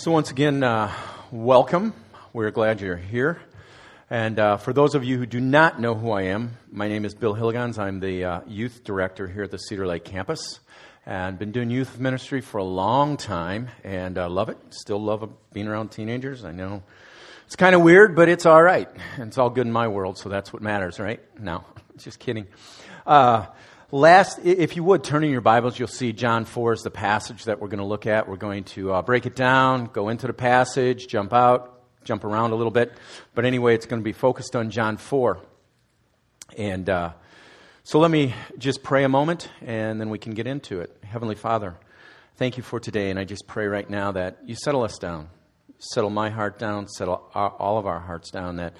So, once again, uh, welcome. We're glad you're here. And uh, for those of you who do not know who I am, my name is Bill Hillegonds. I'm the uh, youth director here at the Cedar Lake campus. And been doing youth ministry for a long time and uh, love it. Still love being around teenagers. I know it's kind of weird, but it's all right. It's all good in my world, so that's what matters, right? No, just kidding. Last, if you would turn in your Bibles, you'll see John 4 is the passage that we're going to look at. We're going to uh, break it down, go into the passage, jump out, jump around a little bit. But anyway, it's going to be focused on John 4. And uh, so let me just pray a moment, and then we can get into it. Heavenly Father, thank you for today, and I just pray right now that you settle us down settle my heart down, settle our, all of our hearts down, that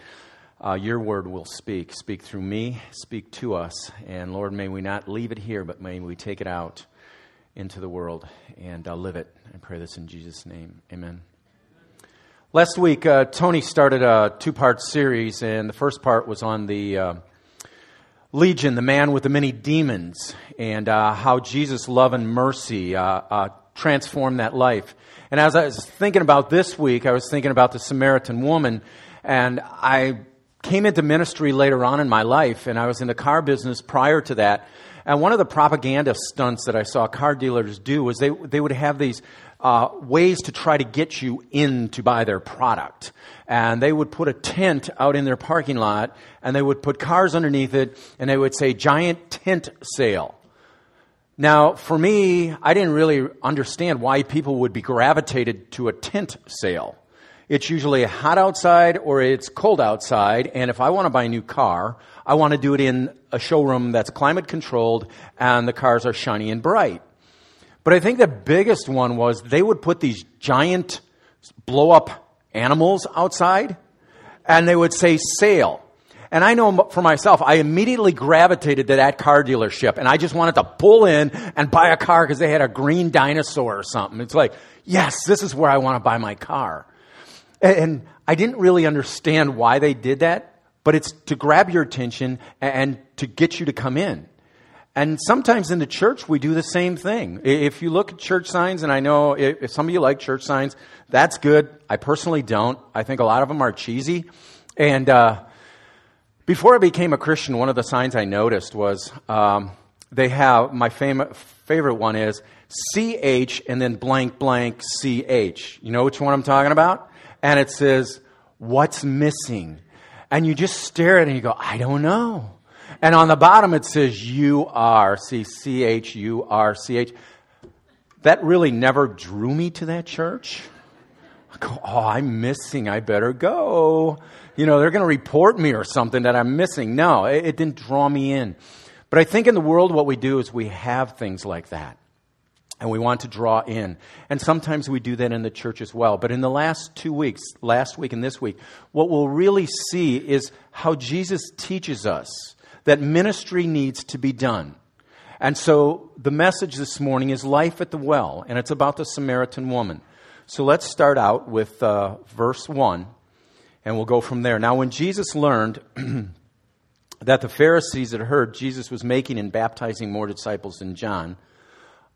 uh, your word will speak. Speak through me, speak to us. And Lord, may we not leave it here, but may we take it out into the world and uh, live it. I pray this in Jesus' name. Amen. Last week, uh, Tony started a two part series, and the first part was on the uh, Legion, the man with the many demons, and uh, how Jesus' love and mercy uh, transformed that life. And as I was thinking about this week, I was thinking about the Samaritan woman, and I came into ministry later on in my life, and I was in the car business prior to that. And one of the propaganda stunts that I saw car dealers do was they, they would have these uh, ways to try to get you in to buy their product. And they would put a tent out in their parking lot, and they would put cars underneath it, and they would say, giant tent sale. Now, for me, I didn't really understand why people would be gravitated to a tent sale. It's usually hot outside or it's cold outside, and if I want to buy a new car, I want to do it in a showroom that's climate controlled and the cars are shiny and bright. But I think the biggest one was they would put these giant blow up animals outside and they would say sale. And I know for myself, I immediately gravitated to that car dealership and I just wanted to pull in and buy a car because they had a green dinosaur or something. It's like, yes, this is where I want to buy my car. And I didn't really understand why they did that, but it's to grab your attention and to get you to come in. And sometimes in the church, we do the same thing. If you look at church signs, and I know if some of you like church signs, that's good. I personally don't. I think a lot of them are cheesy. And, uh, before I became a Christian, one of the signs I noticed was um, they have my fam- favorite one is CH and then blank blank CH. You know which one I'm talking about? And it says, What's missing? And you just stare at it and you go, I don't know. And on the bottom it says You are, U R C C H U R C H. That really never drew me to that church. I go, Oh, I'm missing. I better go you know, they're going to report me or something that I'm missing. No, it, it didn't draw me in. But I think in the world, what we do is we have things like that. And we want to draw in. And sometimes we do that in the church as well. But in the last two weeks, last week and this week, what we'll really see is how Jesus teaches us that ministry needs to be done. And so the message this morning is life at the well, and it's about the Samaritan woman. So let's start out with uh, verse 1 and we'll go from there. Now, when Jesus learned that the Pharisees had heard Jesus was making and baptizing more disciples than John,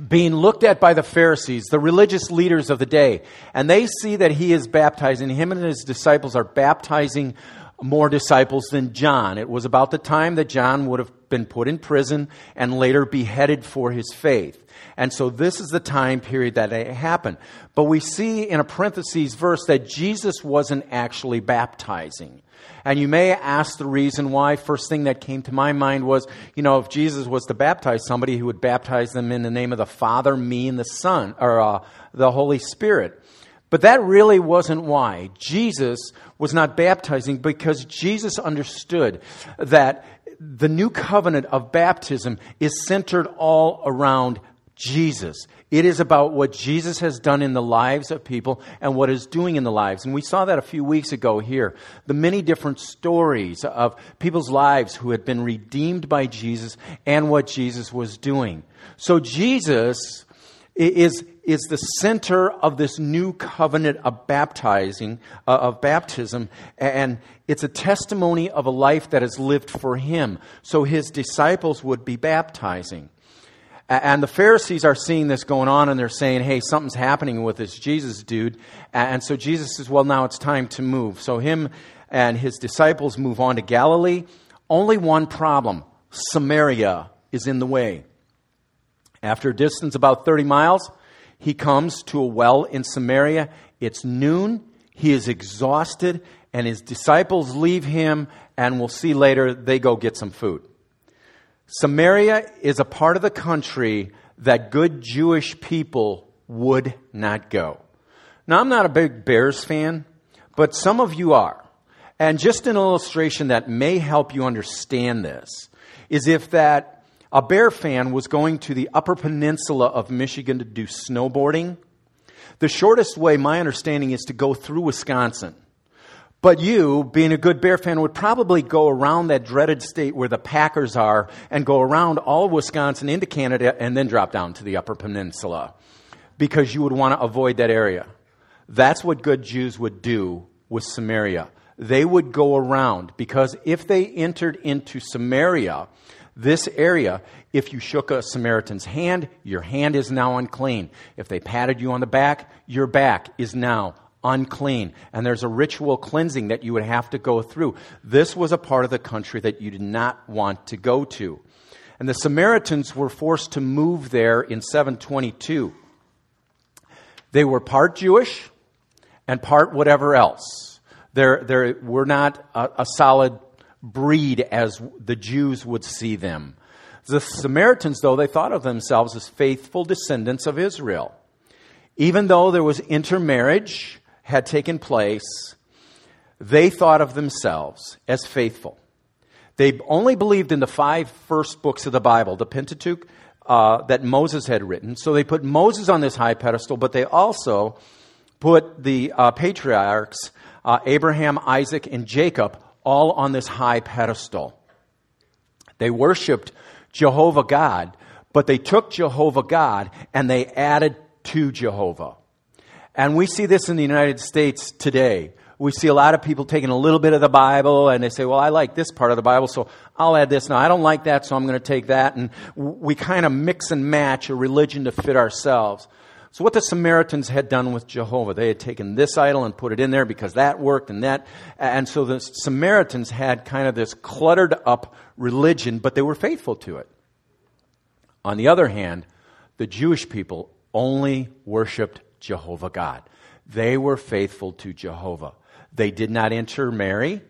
being looked at by the Pharisees, the religious leaders of the day, and they see that he is baptizing. Him and his disciples are baptizing more disciples than John. It was about the time that John would have been put in prison and later beheaded for his faith. And so this is the time period that it happened. But we see in a parentheses verse that Jesus wasn't actually baptizing. And you may ask the reason why. First thing that came to my mind was, you know, if Jesus was to baptize somebody, he would baptize them in the name of the Father, me, and the Son, or uh, the Holy Spirit. But that really wasn't why. Jesus was not baptizing because Jesus understood that the new covenant of baptism is centered all around Jesus. It is about what Jesus has done in the lives of people and what is doing in the lives. And we saw that a few weeks ago here. The many different stories of people's lives who had been redeemed by Jesus and what Jesus was doing. So Jesus is, is the center of this new covenant of baptizing, uh, of baptism, and it's a testimony of a life that is lived for him. So his disciples would be baptizing. And the Pharisees are seeing this going on and they're saying, hey, something's happening with this Jesus dude. And so Jesus says, well, now it's time to move. So him and his disciples move on to Galilee. Only one problem Samaria is in the way. After a distance about 30 miles, he comes to a well in Samaria. It's noon. He is exhausted, and his disciples leave him, and we'll see later they go get some food. Samaria is a part of the country that good Jewish people would not go. Now, I'm not a big Bears fan, but some of you are. And just an illustration that may help you understand this is if that a Bear fan was going to the Upper Peninsula of Michigan to do snowboarding, the shortest way, my understanding, is to go through Wisconsin. But you, being a good Bear fan, would probably go around that dreaded state where the Packers are and go around all of Wisconsin into Canada and then drop down to the Upper Peninsula because you would want to avoid that area. That's what good Jews would do with Samaria. They would go around because if they entered into Samaria, this area, if you shook a Samaritan's hand, your hand is now unclean. If they patted you on the back, your back is now unclean. And there's a ritual cleansing that you would have to go through. This was a part of the country that you did not want to go to. And the Samaritans were forced to move there in 722. They were part Jewish and part whatever else. They're, they were not a, a solid breed as the Jews would see them. The Samaritans, though, they thought of themselves as faithful descendants of Israel. Even though there was intermarriage had taken place, they thought of themselves as faithful. They only believed in the five first books of the Bible, the Pentateuch uh, that Moses had written. So they put Moses on this high pedestal, but they also put the uh, patriarchs, uh, Abraham, Isaac, and Jacob, all on this high pedestal. They worshiped Jehovah God, but they took Jehovah God and they added to Jehovah. And we see this in the United States today. We see a lot of people taking a little bit of the Bible and they say, well, I like this part of the Bible, so I'll add this. Now, I don't like that, so I'm going to take that. And we kind of mix and match a religion to fit ourselves. So, what the Samaritans had done with Jehovah, they had taken this idol and put it in there because that worked and that. And so the Samaritans had kind of this cluttered up religion, but they were faithful to it. On the other hand, the Jewish people only worshiped Jehovah God. They were faithful to Jehovah. They did not intermarry.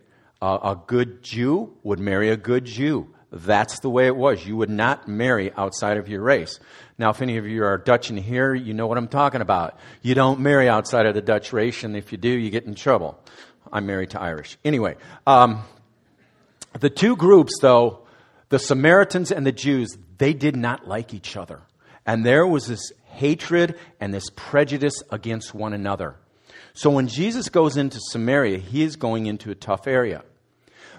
Uh, a good Jew would marry a good Jew. That's the way it was. You would not marry outside of your race. Now, if any of you are Dutch in here, you know what I'm talking about. You don't marry outside of the Dutch race, and if you do, you get in trouble. I'm married to Irish. Anyway, um, the two groups, though, the Samaritans and the Jews, they did not like each other. And there was this hatred and this prejudice against one another. So when Jesus goes into Samaria, he is going into a tough area.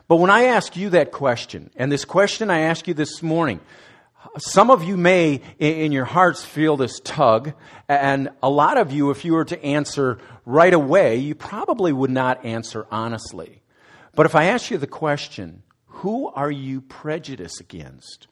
But when I ask you that question, and this question I ask you this morning, some of you may in your hearts feel this tug, and a lot of you, if you were to answer right away, you probably would not answer honestly. But if I ask you the question, who are you prejudiced against?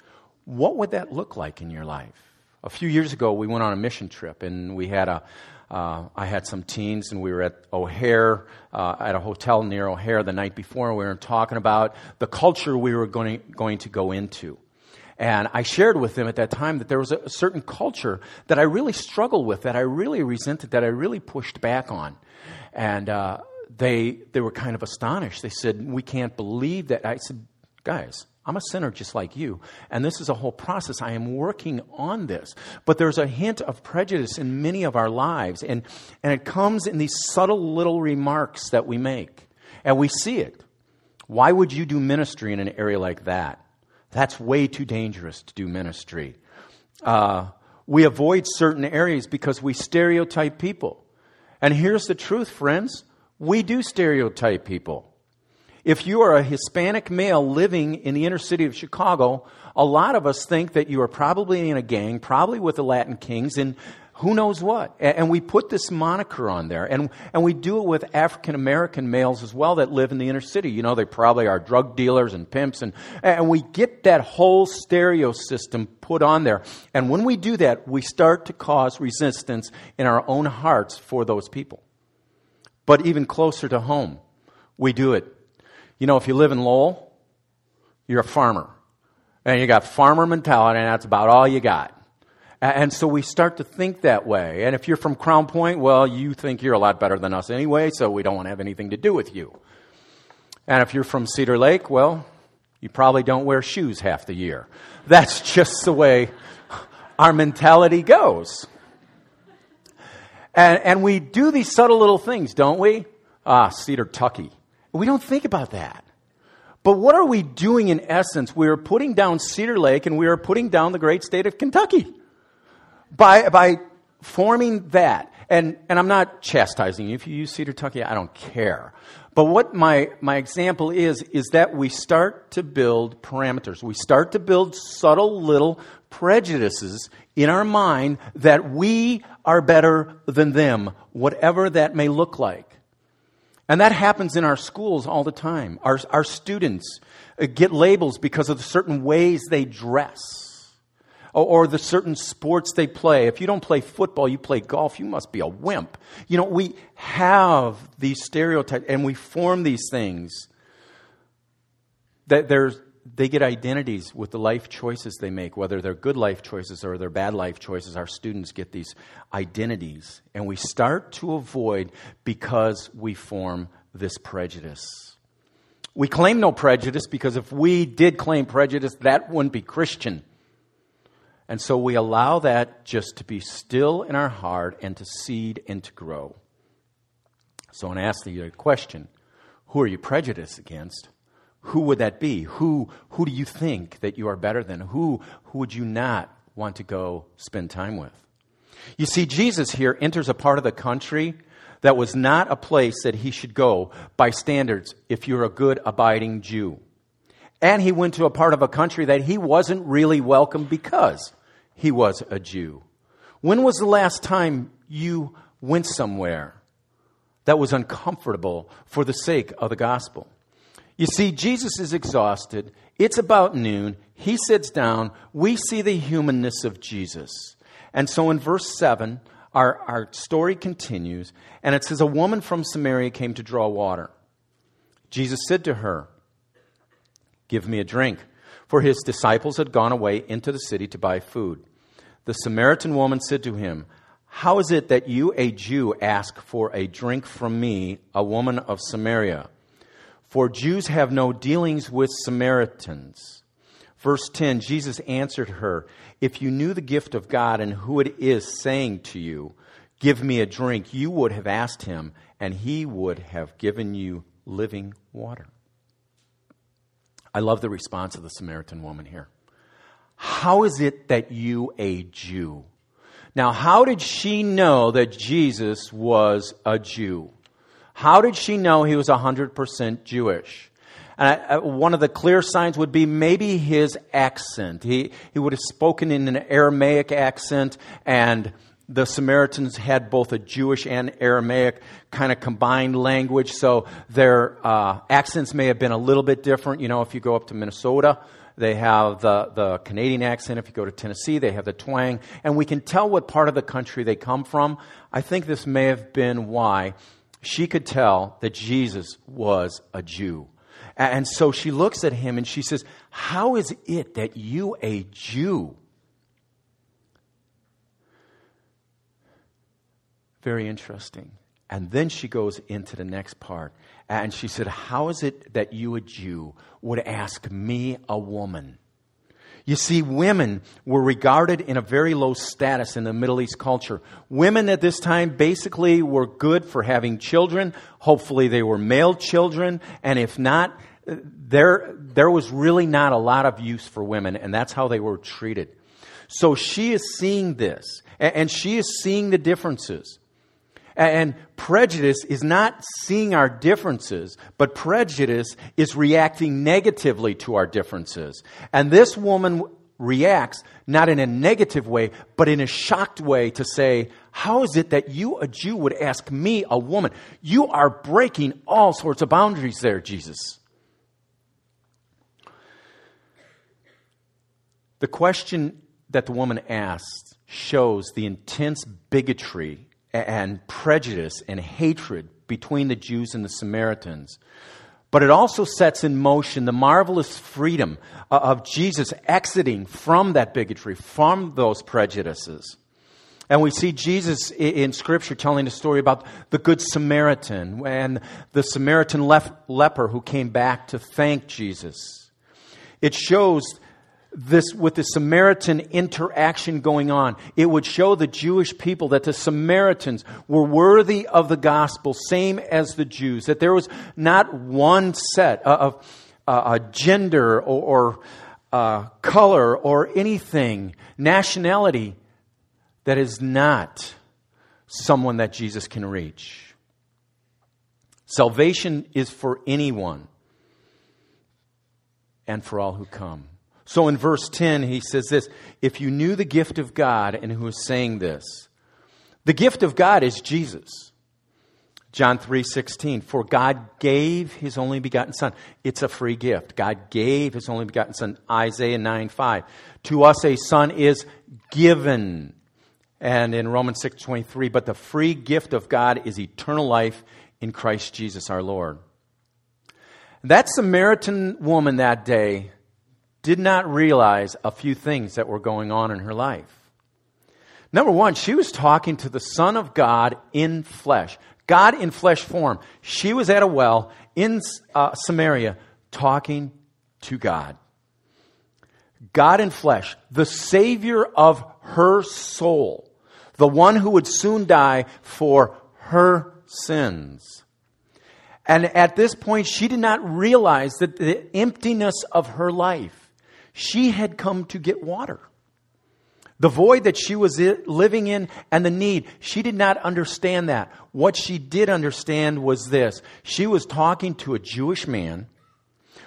What would that look like in your life? a few years ago, we went on a mission trip, and we had a. Uh, I had some teens, and we were at O'Hare, uh, at a hotel near O'Hare the night before, and we were talking about the culture we were going, going to go into. And I shared with them at that time that there was a, certain culture that I really struggled with, that I really resented, that I really pushed back on. And uh, they, they were kind of astonished. They said, We can't believe that. I said, Guys, I'm a sinner just like you. And this is a whole process. I am working on this. But there's a hint of prejudice in many of our lives. And, and it comes in these subtle little remarks that we make. And we see it. Why would you do ministry in an area like that? That's way too dangerous to do ministry. Uh, We avoid certain areas because we stereotype people. And here's the truth, friends we do stereotype people. If you are a Hispanic male living in the inner city of Chicago, a lot of us think that you are probably in a gang, probably with the Latin Kings, and who knows what. And we put this moniker on there. And, and we do it with African American males as well that live in the inner city. You know, they probably are drug dealers and pimps. And, and we get that whole stereo system put on there. And when we do that, we start to cause resistance in our own hearts for those people. But even closer to home, we do it. You know, if you live in Lowell, you're a farmer. And you got farmer mentality, and that's about all you got. And so we start to think that way. And if you're from Crown Point, well, you think you're a lot better than us anyway, so we don't want to have anything to do with you. And if you're from Cedar Lake, well, you probably don't wear shoes half the year. That's just the way our mentality goes. And, and we do these subtle little things, don't we? Ah, Cedar Tucky. We don't think about that. But what are we doing in essence? We are putting down Cedar Lake and we are putting down the great state of Kentucky by, by forming that. And, and I'm not chastising you. If you use Cedar Tucky, I don't care. But what my, my example is, is that we start to build parameters. We start to build subtle little prejudices in our mind that we are better than them, whatever that may look like. And that happens in our schools all the time. Our, our students uh, get labels because of the certain ways they dress or, or the certain sports they play. If you don't play football, you play golf, you must be a wimp. You know, we have these stereotypes and we form these things that there's they get identities with the life choices they make, whether they're good life choices or they're bad life choices. Our students get these identities, and we start to avoid because we form this prejudice. We claim no prejudice because if we did claim prejudice, that wouldn't be Christian. And so we allow that just to be still in our heart and to seed and to grow. So, when I want to ask you a question Who are you prejudiced against? Who would that be? Who, who do you think that you are better than? Who, who would you not want to go spend time with? You see, Jesus here enters a part of the country that was not a place that he should go by standards if you're a good, abiding Jew. And he went to a part of a country that he wasn't really welcome because he was a Jew. When was the last time you went somewhere that was uncomfortable for the sake of the gospel? You see, Jesus is exhausted. It's about noon. He sits down. We see the humanness of Jesus. And so in verse 7, our, our story continues, and it says, A woman from Samaria came to draw water. Jesus said to her, Give me a drink. For his disciples had gone away into the city to buy food. The Samaritan woman said to him, How is it that you, a Jew, ask for a drink from me, a woman of Samaria? For Jews have no dealings with Samaritans. Verse 10 Jesus answered her, If you knew the gift of God and who it is saying to you, Give me a drink, you would have asked him, and he would have given you living water. I love the response of the Samaritan woman here. How is it that you, a Jew? Now, how did she know that Jesus was a Jew? How did she know he was 100% Jewish? And I, one of the clear signs would be maybe his accent. He, he would have spoken in an Aramaic accent, and the Samaritans had both a Jewish and Aramaic kind of combined language, so their uh, accents may have been a little bit different. You know, if you go up to Minnesota, they have the, the Canadian accent. If you go to Tennessee, they have the twang. And we can tell what part of the country they come from. I think this may have been why she could tell that Jesus was a Jew. And so she looks at him and she says, How is it that you, a Jew, very interesting. And then she goes into the next part. And she said, How is it that you, a Jew, would ask me, a woman? You see, women were regarded in a very low status in the Middle East culture. Women at this time basically were good for having children. Hopefully, they were male children. And if not, there, there was really not a lot of use for women, and that's how they were treated. So she is seeing this, and she is seeing the differences. And prejudice is not seeing our differences, but prejudice is reacting negatively to our differences. And this woman reacts not in a negative way, but in a shocked way to say, How is it that you, a Jew, would ask me, a woman? You are breaking all sorts of boundaries there, Jesus. The question that the woman asked shows the intense bigotry and prejudice and hatred between the Jews and the Samaritans. But it also sets in motion the marvelous freedom uh, of Jesus exiting from that bigotry, from those prejudices. And we see Jesus in Scripture telling a story about the Good Samaritan and the Samaritan leper who came back to thank Jesus. It shows this with the Samaritan interaction going on, it would show the Jewish people that the Samaritans were worthy of the gospel, same as the Jews. That there was not one set of uh, gender or, or uh, color or anything, nationality that is not someone that Jesus can reach. Salvation is for anyone and for all who come. So in verse 10, he says this If you knew the gift of God, and who is saying this, the gift of God is Jesus. John 3:16 For God gave his only begotten son. It's a free gift. God gave his only begotten son. Isaiah 9:5. To us a son is given. And in Romans 6:23, but the free gift of God is eternal life in Christ Jesus our Lord. That Samaritan woman that day did not realize a few things that were going on in her life. Number one, she was talking to the Son of God in flesh, God in flesh form. She was at a well in uh, Samaria talking to God. God in flesh, the Savior of her soul, the one who would soon die for her sins. And at this point, she did not realize that the emptiness of her life she had come to get water. The void that she was living in and the need, she did not understand that. What she did understand was this she was talking to a Jewish man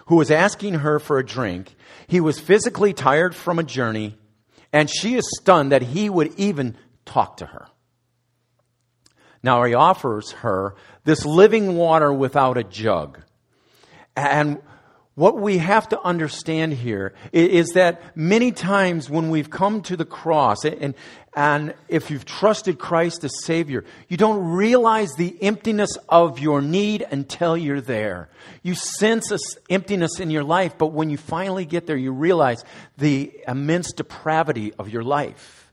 who was asking her for a drink. He was physically tired from a journey, and she is stunned that he would even talk to her. Now he offers her this living water without a jug. And what we have to understand here is that many times when we've come to the cross and, and if you've trusted Christ as Savior, you don't realize the emptiness of your need until you're there. You sense this emptiness in your life, but when you finally get there, you realize the immense depravity of your life.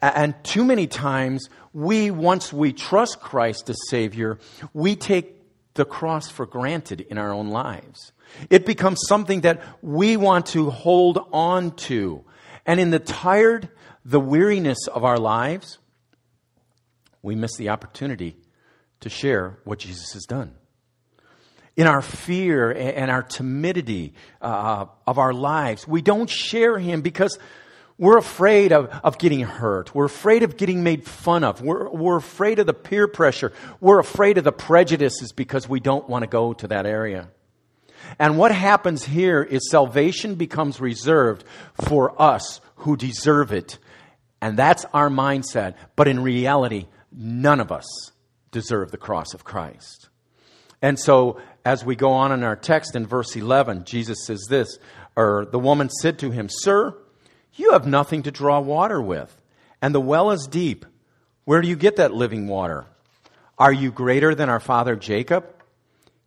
And too many times, we, once we trust Christ as Savior, we take the cross for granted in our own lives. It becomes something that we want to hold on to. And in the tired, the weariness of our lives, we miss the opportunity to share what Jesus has done. In our fear and our timidity uh, of our lives, we don't share Him because we're afraid of, of getting hurt. We're afraid of getting made fun of. We're, we're afraid of the peer pressure. We're afraid of the prejudices because we don't want to go to that area. And what happens here is salvation becomes reserved for us who deserve it. And that's our mindset. But in reality, none of us deserve the cross of Christ. And so, as we go on in our text in verse 11, Jesus says this, or the woman said to him, Sir, you have nothing to draw water with, and the well is deep. Where do you get that living water? Are you greater than our father Jacob?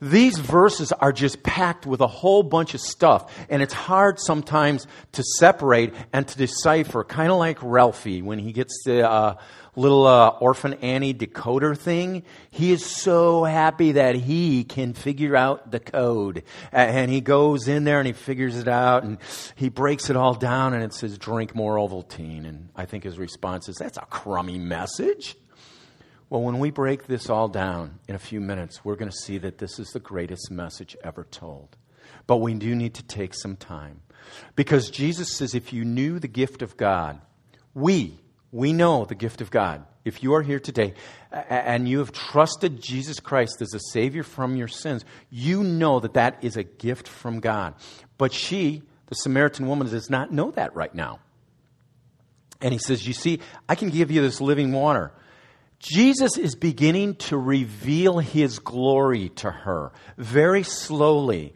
These verses are just packed with a whole bunch of stuff, and it's hard sometimes to separate and to decipher, kind of like Ralphie when he gets the uh, little uh, Orphan Annie decoder thing. He is so happy that he can figure out the code. And he goes in there and he figures it out, and he breaks it all down, and it says, Drink more Ovaltine. And I think his response is, That's a crummy message. Well, when we break this all down in a few minutes, we're going to see that this is the greatest message ever told. But we do need to take some time. Because Jesus says, if you knew the gift of God, we, we know the gift of God. If you are here today and you have trusted Jesus Christ as a Savior from your sins, you know that that is a gift from God. But she, the Samaritan woman, does not know that right now. And he says, You see, I can give you this living water. Jesus is beginning to reveal his glory to her very slowly.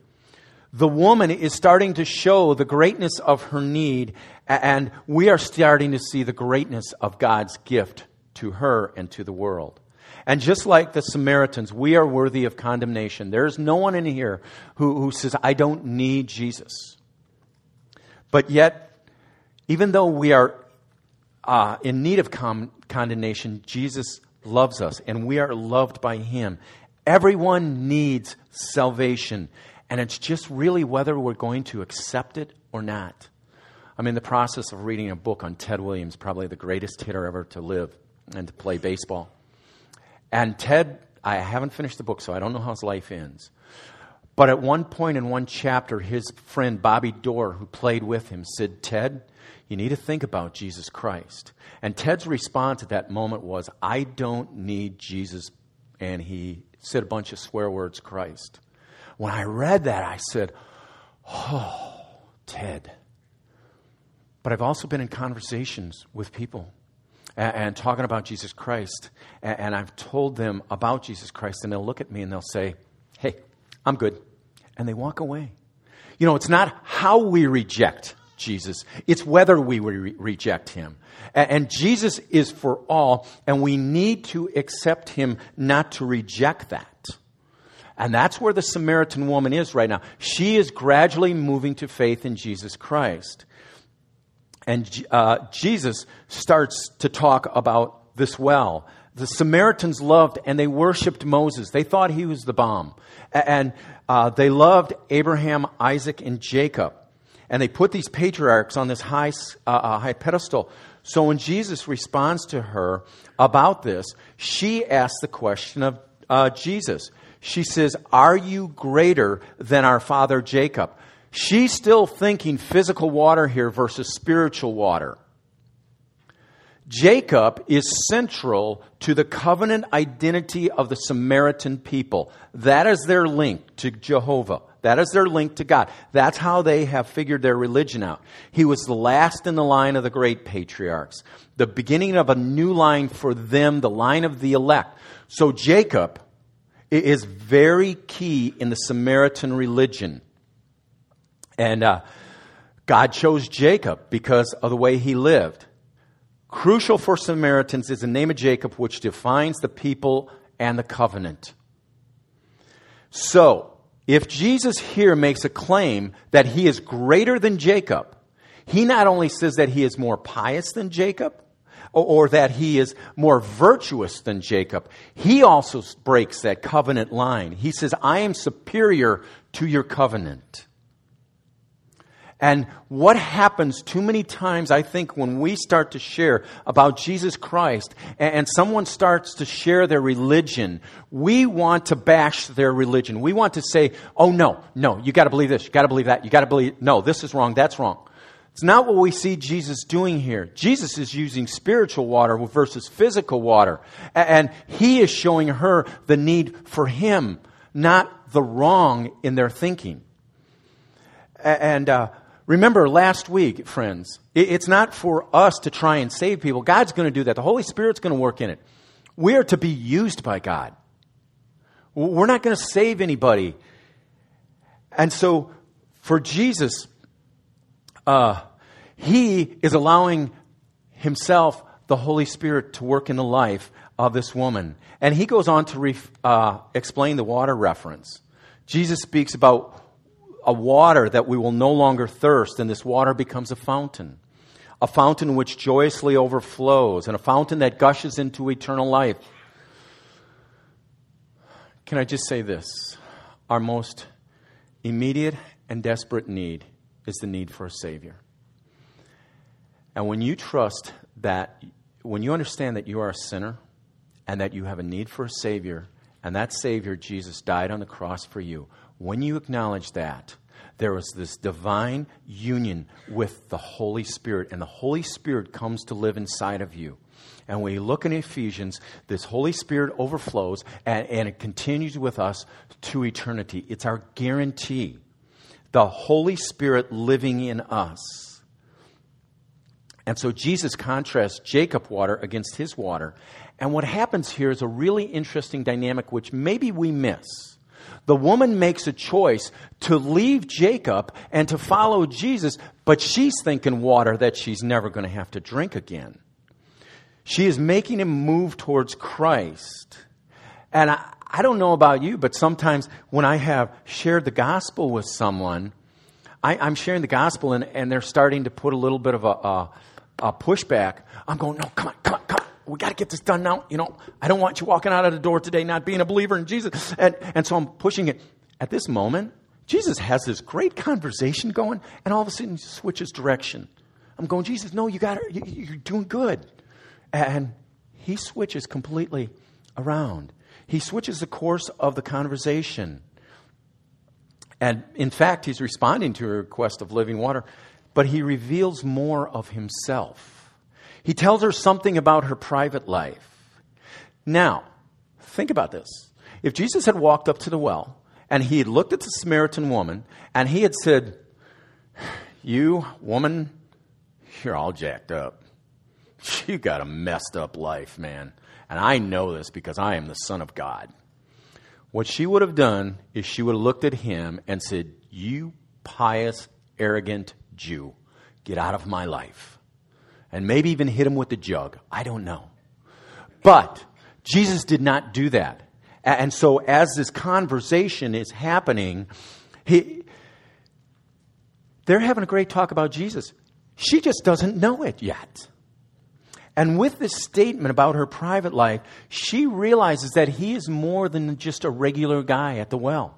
The woman is starting to show the greatness of her need, and we are starting to see the greatness of God's gift to her and to the world. And just like the Samaritans, we are worthy of condemnation. There's no one in here who, who says, I don't need Jesus. But yet, even though we are uh, in need of com- condemnation, Jesus loves us and we are loved by Him. Everyone needs salvation, and it's just really whether we're going to accept it or not. I'm in the process of reading a book on Ted Williams, probably the greatest hitter ever to live and to play baseball. And Ted, I haven't finished the book, so I don't know how his life ends. But at one point in one chapter, his friend Bobby Doerr, who played with him, said, Ted, you need to think about Jesus Christ. And Ted's response at that moment was, I don't need Jesus. And he said a bunch of swear words, Christ. When I read that, I said, Oh, Ted. But I've also been in conversations with people and, and talking about Jesus Christ. And, and I've told them about Jesus Christ, and they'll look at me and they'll say, Hey, I'm good. And they walk away. You know, it's not how we reject Jesus. It's whether we re- reject him. And, and Jesus is for all, and we need to accept him, not to reject that. And that's where the Samaritan woman is right now. She is gradually moving to faith in Jesus Christ. And uh, Jesus starts to talk about this well. The Samaritans loved and they worshiped Moses. They thought he was the bomb. And uh, they loved Abraham, Isaac, and Jacob and they put these patriarchs on this high, uh, uh, high pedestal. So when Jesus responds to her about this, she asks the question of uh, Jesus. She says, Are you greater than our father Jacob? She's still thinking physical water here versus spiritual water. Jacob is central to the covenant identity of the Samaritan people. That is their link to Jehovah. That is their link to God. That's how they have figured their religion out. He was the last in the line of the great patriarchs, the beginning of a new line for them, the line of the elect. So Jacob is very key in the Samaritan religion. And uh, God chose Jacob because of the way he lived. Crucial for Samaritans is the name of Jacob, which defines the people and the covenant. So, if Jesus here makes a claim that he is greater than Jacob, he not only says that he is more pious than Jacob, or, or, that he is more virtuous than Jacob, he also breaks that covenant line. He says, I am superior to your covenant. And what happens too many times, I think, when we start to share about Jesus Christ and someone starts to share their religion, we want to bash their religion. We want to say, oh no, no, you gotta believe this, you gotta believe that, you gotta believe, no, this is wrong, that's wrong. It's not what we see Jesus doing here. Jesus is using spiritual water versus physical water. And he is showing her the need for him, not the wrong in their thinking. And, uh, Remember last week, friends, it's not for us to try and save people. God's going to do that. The Holy Spirit's going to work in it. We are to be used by God. We're not going to save anybody. And so, for Jesus, uh, He is allowing Himself, the Holy Spirit, to work in the life of this woman. And He goes on to ref, uh, explain the water reference. Jesus speaks about a water that we will no longer thirst, and this water becomes a fountain. A fountain which joyously overflows, and a fountain that gushes into eternal life. Can I just say this? Our most immediate and desperate need is the need for a Savior. And when you trust that, when you understand that you are a sinner and that you have a need for a Savior, and that Savior, Jesus, died on the cross for you, when you acknowledge that, there is this divine union with the Holy Spirit, and the Holy Spirit comes to live inside of you. And when you look in Ephesians, this Holy Spirit overflows and, and it continues with us to eternity. It's our guarantee. The Holy Spirit living in us. And so Jesus contrasts Jacob water against his water. And what happens here is a really interesting dynamic which maybe we miss. The woman makes a choice to leave Jacob and to follow Jesus, but she's thinking water that she's never going to have to drink again. She is making him move towards Christ. And I, I don't know about you, but sometimes when I have shared the gospel with someone, I, am sharing the gospel and, and they're starting to put a little bit of a, a, a pushback. I'm going, no, come on, come on, come on. We got to get this done now. You know, I don't want you walking out of the door today not being a believer in Jesus. And, and so I'm pushing it. At this moment, Jesus has this great conversation going, and all of a sudden he switches direction. I'm going, Jesus, no, you got it. You're doing good. And he switches completely around. He switches the course of the conversation. And in fact, he's responding to a request of living water, but he reveals more of himself. He tells her something about her private life. Now, think about this. If Jesus had walked up to the well and he had looked at the Samaritan woman and he had said, You, woman, you're all jacked up. You got a messed up life, man. And I know this because I am the Son of God. What she would have done is she would have looked at him and said, You pious, arrogant Jew, get out of my life. And maybe even hit him with the jug. I don't know. But Jesus did not do that. And so, as this conversation is happening, he, they're having a great talk about Jesus. She just doesn't know it yet. And with this statement about her private life, she realizes that he is more than just a regular guy at the well.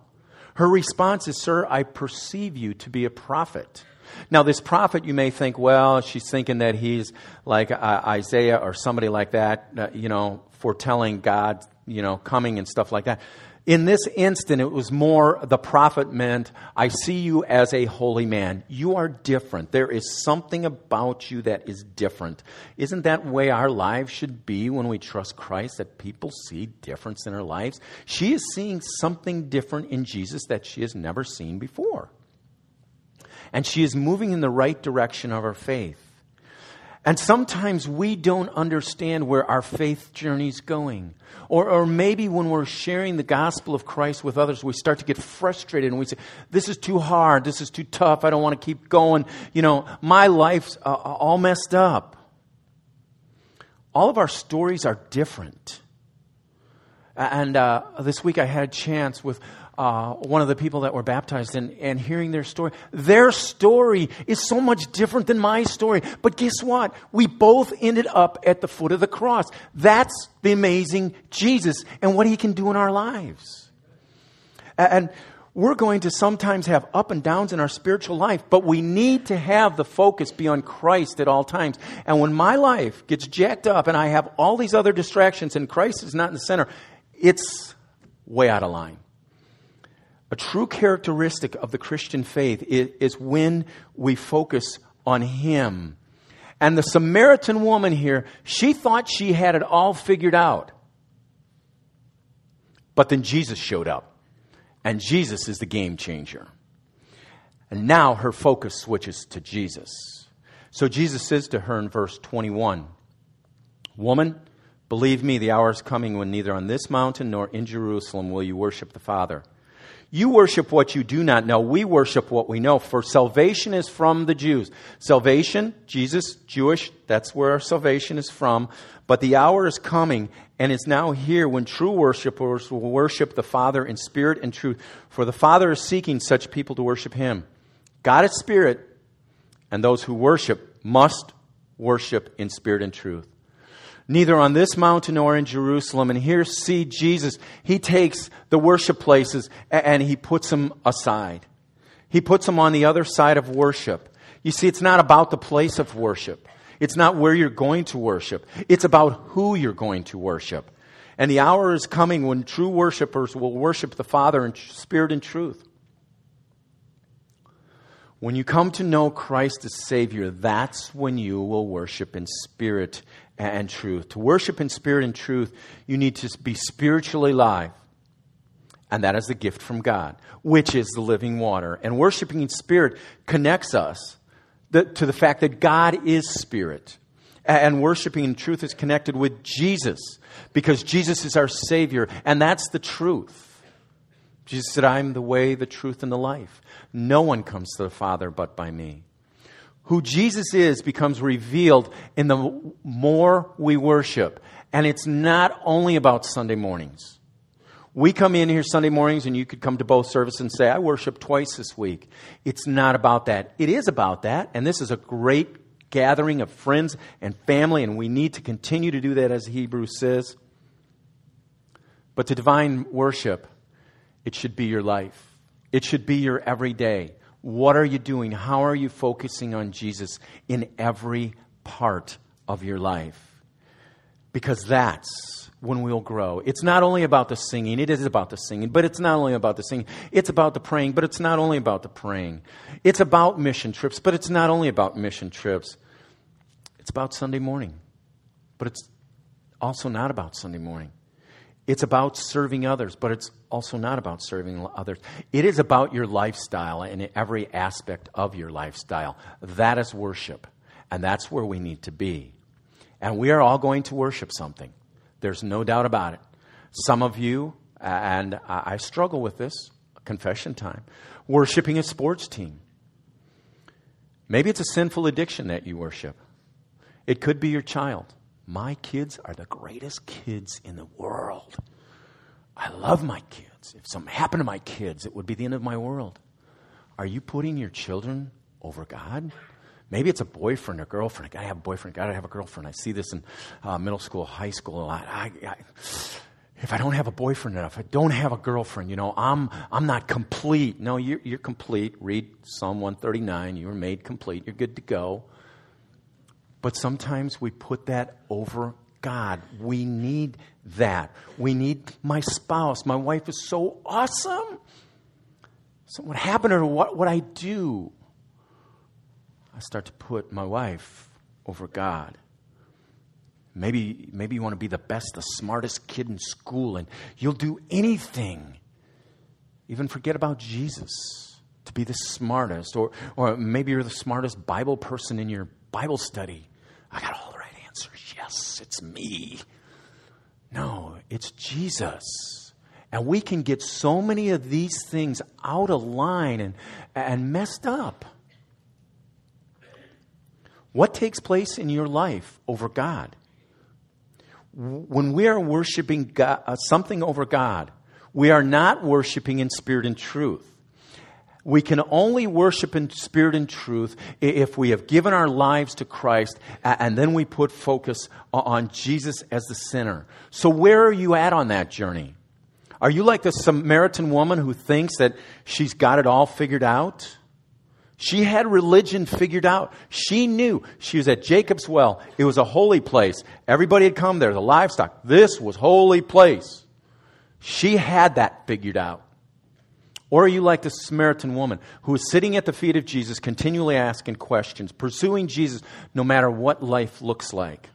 Her response is, Sir, I perceive you to be a prophet. Now, this prophet, you may think, well, she's thinking that he's like uh, Isaiah or somebody like that, uh, you know, foretelling God, you know, coming and stuff like that. In this instant, it was more the prophet meant, I see you as a holy man. You are different. There is something about you that is different. Isn't that way our lives should be when we trust Christ, that people see difference in our lives? She is seeing something different in Jesus that she has never seen before. And she is moving in the right direction of her faith. And sometimes we don't understand where our faith journey is going. Or, or maybe when we're sharing the gospel of Christ with others, we start to get frustrated and we say, This is too hard. This is too tough. I don't want to keep going. You know, my life's uh, all messed up. All of our stories are different. And uh, this week I had a chance with uh, one of the people that were baptized and, and hearing their story. Their story is so much different than my story. But guess what? We both ended up at the foot of the cross. That's the amazing Jesus and what he can do in our lives. And we're going to sometimes have up and downs in our spiritual life, but we need to have the focus be on Christ at all times. And when my life gets jacked up and I have all these other distractions and Christ is not in the center, it's way out of line. A true characteristic of the Christian faith is, when we focus on Him. And the Samaritan woman here, she thought she had it all figured out. But then Jesus showed up. And Jesus is the game changer. And now her focus switches to Jesus. So Jesus says to her in verse 21 Woman, believe me, the hour is coming when neither on this mountain nor in Jerusalem will you worship the Father. You worship what you do not know. We worship what we know. For salvation is from the Jews. Salvation, Jesus, Jewish, that's where our salvation is from. But the hour is coming and is now here when true worshipers will worship the Father in spirit and truth. For the Father is seeking such people to worship Him. God is spirit, and those who worship must worship in spirit and truth neither on this mountain nor in Jerusalem. And here, see Jesus. He takes the worship places and he puts them aside. He puts them on the other side of worship. You see, it's not about the place of worship. It's not where you're going to worship. It's about who you're going to worship. And the hour is coming when true worshipers will worship the Father in spirit and truth. When you come to know Christ as Savior, that's when you will worship in spirit and truth. To worship in spirit and truth, you need to be spiritually alive. And that is the gift from God, which is the living water. And worshiping in spirit connects us to the fact that God is spirit. And worshiping in truth is connected with Jesus because Jesus is our Savior, and that's the truth. Jesus said, I'm the way, the truth, and the life. No one comes to the Father but by me who Jesus is becomes revealed in the more we worship. And it's not only about Sunday mornings. We come in here Sunday mornings, and you could come to both services and say, I worship twice this week. It's not about that. It is about that, and this is a great gathering of friends and family, and we need to continue to do that as Hebrews says. But to divine worship, it should be your life, it should be your everyday. What are you doing? How are you focusing on Jesus in every part of your life? Because that's when we'll grow. It's not only about the singing, it is about the singing, but it's not only about the singing. It's about the praying, but it's not only about the praying. It's about mission trips, but it's not only about mission trips. It's about Sunday morning, but it's also not about Sunday morning. It's about serving others, but it's also not about serving others. It is about your lifestyle and every aspect of your lifestyle. That is worship, and that's where we need to be. And we are all going to worship something. There's no doubt about it. Some of you, and I struggle with this, confession time, worshiping a sports team. Maybe it's a sinful addiction that you worship. It could be your child. My kids are the greatest kids in the world. I love my kids. If something happened to my kids, it would be the end of my world. Are you putting your children over God? Maybe it's a boyfriend or girlfriend. I gotta have a boyfriend. I gotta have a girlfriend. I see this in uh, middle school, high school a lot. I, I, if I don't have a boyfriend enough, I don't have a girlfriend, you know, I'm I'm not complete. No, you're, you're complete. Read Psalm 139. You were made complete. You're good to go. But sometimes we put that over God. We need that. We need my spouse. My wife is so awesome. So, what happened or what would I do? I start to put my wife over God. Maybe, maybe you want to be the best, the smartest kid in school, and you'll do anything. Even forget about Jesus to be the smartest. Or, or maybe you're the smartest Bible person in your Bible study. I got all. Yes, it's me. No, it's Jesus. And we can get so many of these things out of line and, and messed up. What takes place in your life over God? When we are worshiping God, uh, something over God, we are not worshiping in spirit and truth. We can only worship in spirit and truth if we have given our lives to Christ and then we put focus on Jesus as the sinner. So, where are you at on that journey? Are you like the Samaritan woman who thinks that she's got it all figured out? She had religion figured out. She knew she was at Jacob's well. It was a holy place. Everybody had come there, the livestock. This was holy place. She had that figured out. Or are you like the Samaritan woman who is sitting at the feet of Jesus, continually asking questions, pursuing Jesus no matter what life looks like?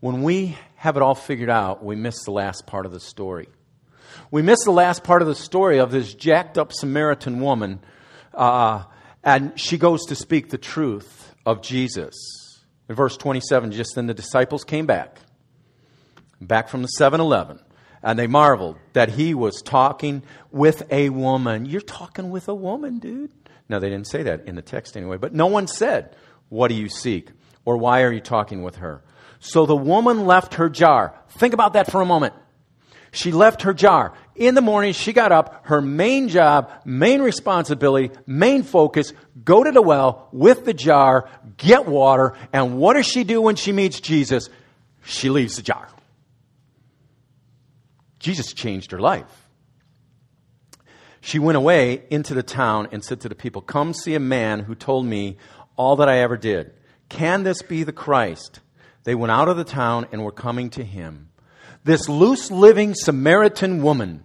When we have it all figured out, we miss the last part of the story. We miss the last part of the story of this jacked up Samaritan woman, uh, and she goes to speak the truth of Jesus. In verse 27, just then the disciples came back, back from the 7 Eleven, and they marveled that he was talking with a woman. You're talking with a woman, dude. No, they didn't say that in the text anyway, but no one said, What do you seek? or Why are you talking with her? So the woman left her jar. Think about that for a moment. She left her jar. In the morning, she got up. Her main job, main responsibility, main focus, go to the well with the jar, get water, and what does she do when she meets Jesus? She leaves the jar. Jesus changed her life. She went away into the town and said to the people, Come see a man who told me all that I ever did. Can this be the Christ? They went out of the town and were coming to him this loose living Samaritan woman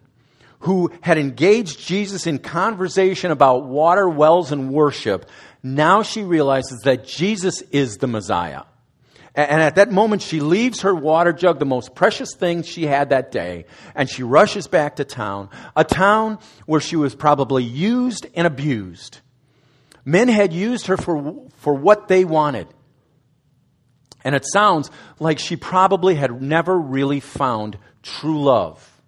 who had engaged Jesus in conversation about water, wells, and worship, now she realizes that Jesus is the Messiah. And at that moment, she leaves her water jug, the most precious thing she had that day, and she rushes back to town, a town where she was probably used and abused. Men had used her for, for what they wanted. And it sounds like she probably had never really found true love.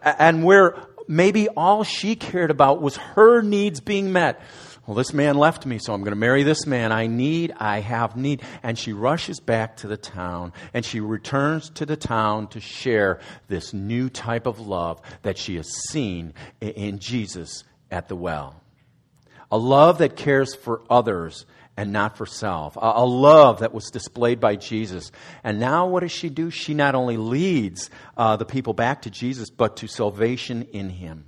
And where maybe all she cared about was her needs being met. Well, this man left me, so I'm going to marry this man. I need, I have need. And she rushes back to the town and she returns to the town to share this new type of love that she has seen in Jesus at the well. A love that cares for others and not for self. A, love that was displayed by Jesus. And now what does she do? She not only leads uh, the people back to Jesus, but to salvation in Him.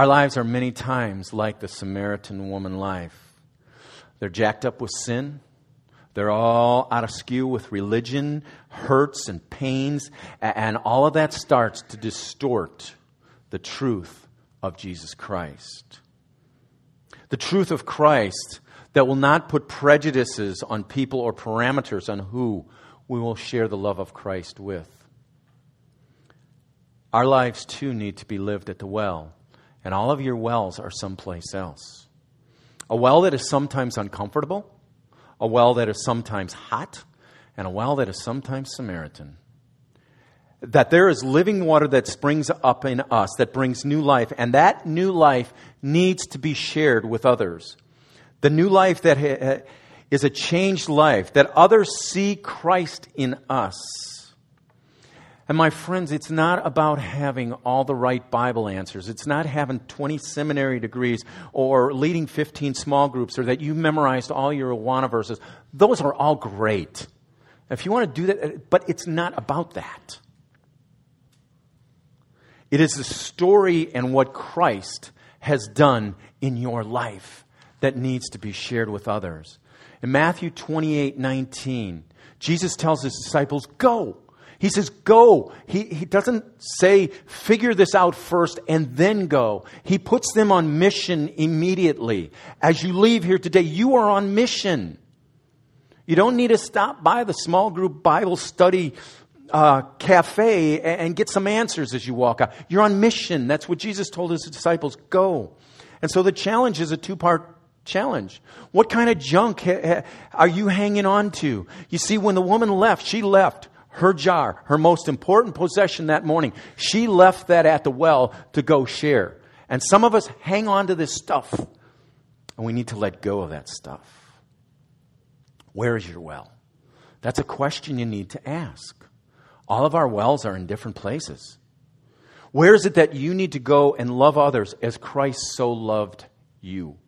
Our lives are many times like the Samaritan woman life. They're jacked up with sin. They're all out of skew with religion, hurts and pains, and all of that starts to distort the truth of Jesus Christ the truth of Christ that will not put prejudices on people or parameters on who we will share the love of Christ with. Our lives too need to be lived at the well, and all of your wells are someplace else. A well that is sometimes uncomfortable, a well that is sometimes hot, and a well that is sometimes Samaritan that there is living water that springs up in us that brings new life, and that new life needs to be shared with others. The new life that ha- is a changed life, that others see Christ in us. And my friends, it's not about having all the right Bible answers. It's not having 20 seminary degrees or leading 15 small groups or that you memorized all your Awana verses. Those are all great. If you want to do that, but it's not about that. It is the story and what Christ has done in your life that needs to be shared with others. In Matthew 28 19, Jesus tells his disciples, Go. He says, Go. He, he doesn't say, Figure this out first and then go. He puts them on mission immediately. As you leave here today, you are on mission. You don't need to stop by the small group Bible study uh, cafe and get some answers as you walk out. You're on mission. That's what Jesus told his disciples go. And so the challenge is a two part challenge. What kind of junk ha- ha- are you hanging on to? You see, when the woman left, she left her jar, her most important possession that morning. She left that at the well to go share. And some of us hang on to this stuff, and we need to let go of that stuff. Where is your well? That's a question you need to ask. All of our wells are in different places. Where is it that you need to go and love others as Christ so loved you?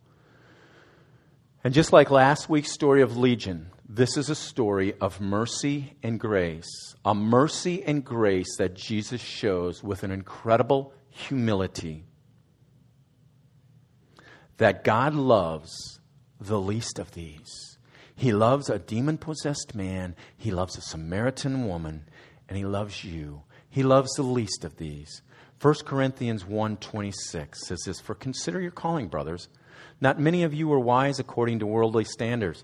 And just like last week's story of Legion, this is a story of mercy and grace. A mercy and grace that Jesus shows with an incredible humility. That God loves the least of these. He loves a demon possessed man, He loves a Samaritan woman, and he loves you. He loves the least of these. 1 Corinthians 1:26 says this, "For consider your calling, brothers. Not many of you were wise according to worldly standards.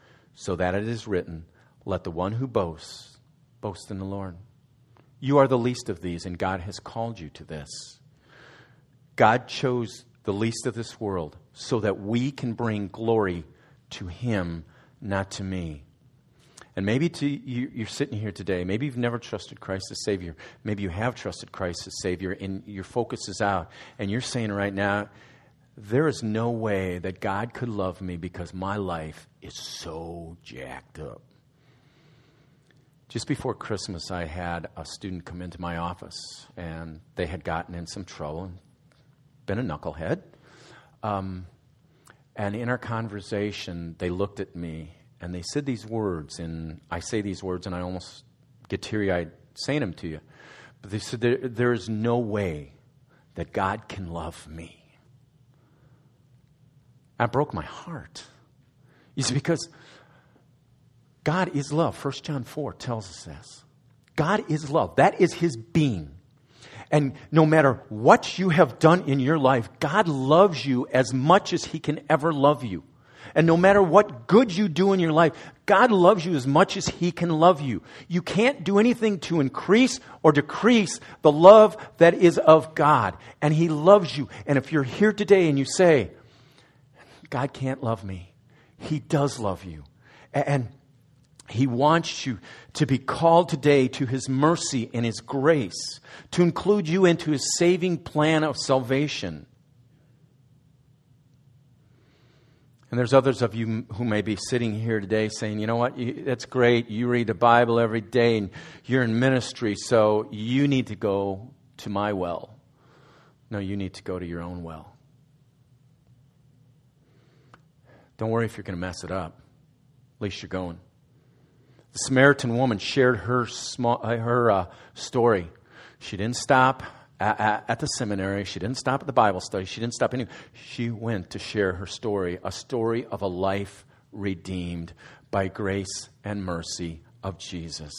so that it is written, Let the one who boasts boast in the Lord. You are the least of these, and God has called you to this. God chose the least of this world so that we can bring glory to Him, not to me. And maybe to you, you're sitting here today. Maybe you've never trusted Christ as Savior. Maybe you have trusted Christ as Savior, and your focus is out. And you're saying right now, there is no way that God could love me because my life is so jacked up. Just before Christmas, I had a student come into my office, and they had gotten in some trouble and been a knucklehead. Um, and in our conversation, they looked at me and they said these words, and I say these words, and I almost get teary eyed saying them to you. But they said, there, there is no way that God can love me. That broke my heart. See, because God is love. 1 John 4 tells us this. God is love. That is his being. And no matter what you have done in your life, God loves you as much as he can ever love you. And no matter what good you do in your life, God loves you as much as He can love you. You can't do anything to increase or decrease the love that is of God. And He loves you. And if you're here today and you say, God can't love me, He does love you. And he wants you to be called today to His mercy and His grace, to include you into His saving plan of salvation. And there's others of you who may be sitting here today saying, you know what, that's great. You read the Bible every day and you're in ministry, so you need to go to my well. No, you need to go to your own well. Don't worry if you're going to mess it up. At least you're going. The Samaritan woman shared her, small, uh, her uh, story. She didn't stop at, at, at, the seminary. She didn't stop at the Bible study. She didn't stop anywhere. She went to share her story, a story of a life redeemed by grace and mercy of Jesus.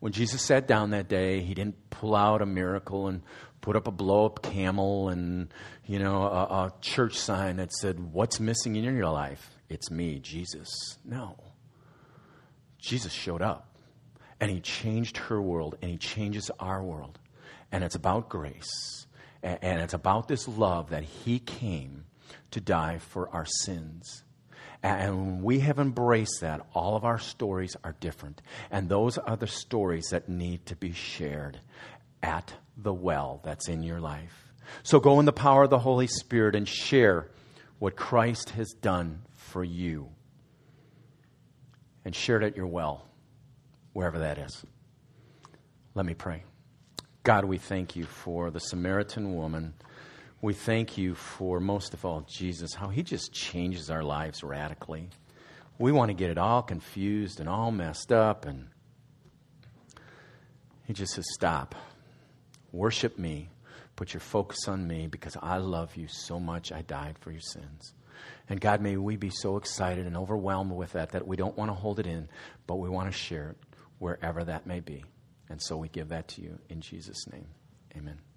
When Jesus sat down that day, he didn't pull out a miracle and put up a blow up camel and, you know, a, a church sign that said, What's missing in your life? it's me, Jesus. No. Jesus showed up and he changed her world and he changes our world. And it's about grace. And it's about this love that he came to die for our sins. And we have embraced that, all of our stories are different. And those are the stories that need to be shared at the well that's in your life. So go in the power of the Holy Spirit and share what Christ has done for you and share it at your well, wherever that is. Let me pray. God, we thank you for the Samaritan woman. We thank you for, most of all, Jesus, how he just changes our lives radically. We want to get it all confused and all messed up, and he just says, Stop. Worship me. Put your focus on me because I love you so much. I died for your sins. And God, may we be so excited and overwhelmed with that that we don't want to hold it in, but we want to share it wherever that may be. And so we give that to you in Jesus' name. Amen.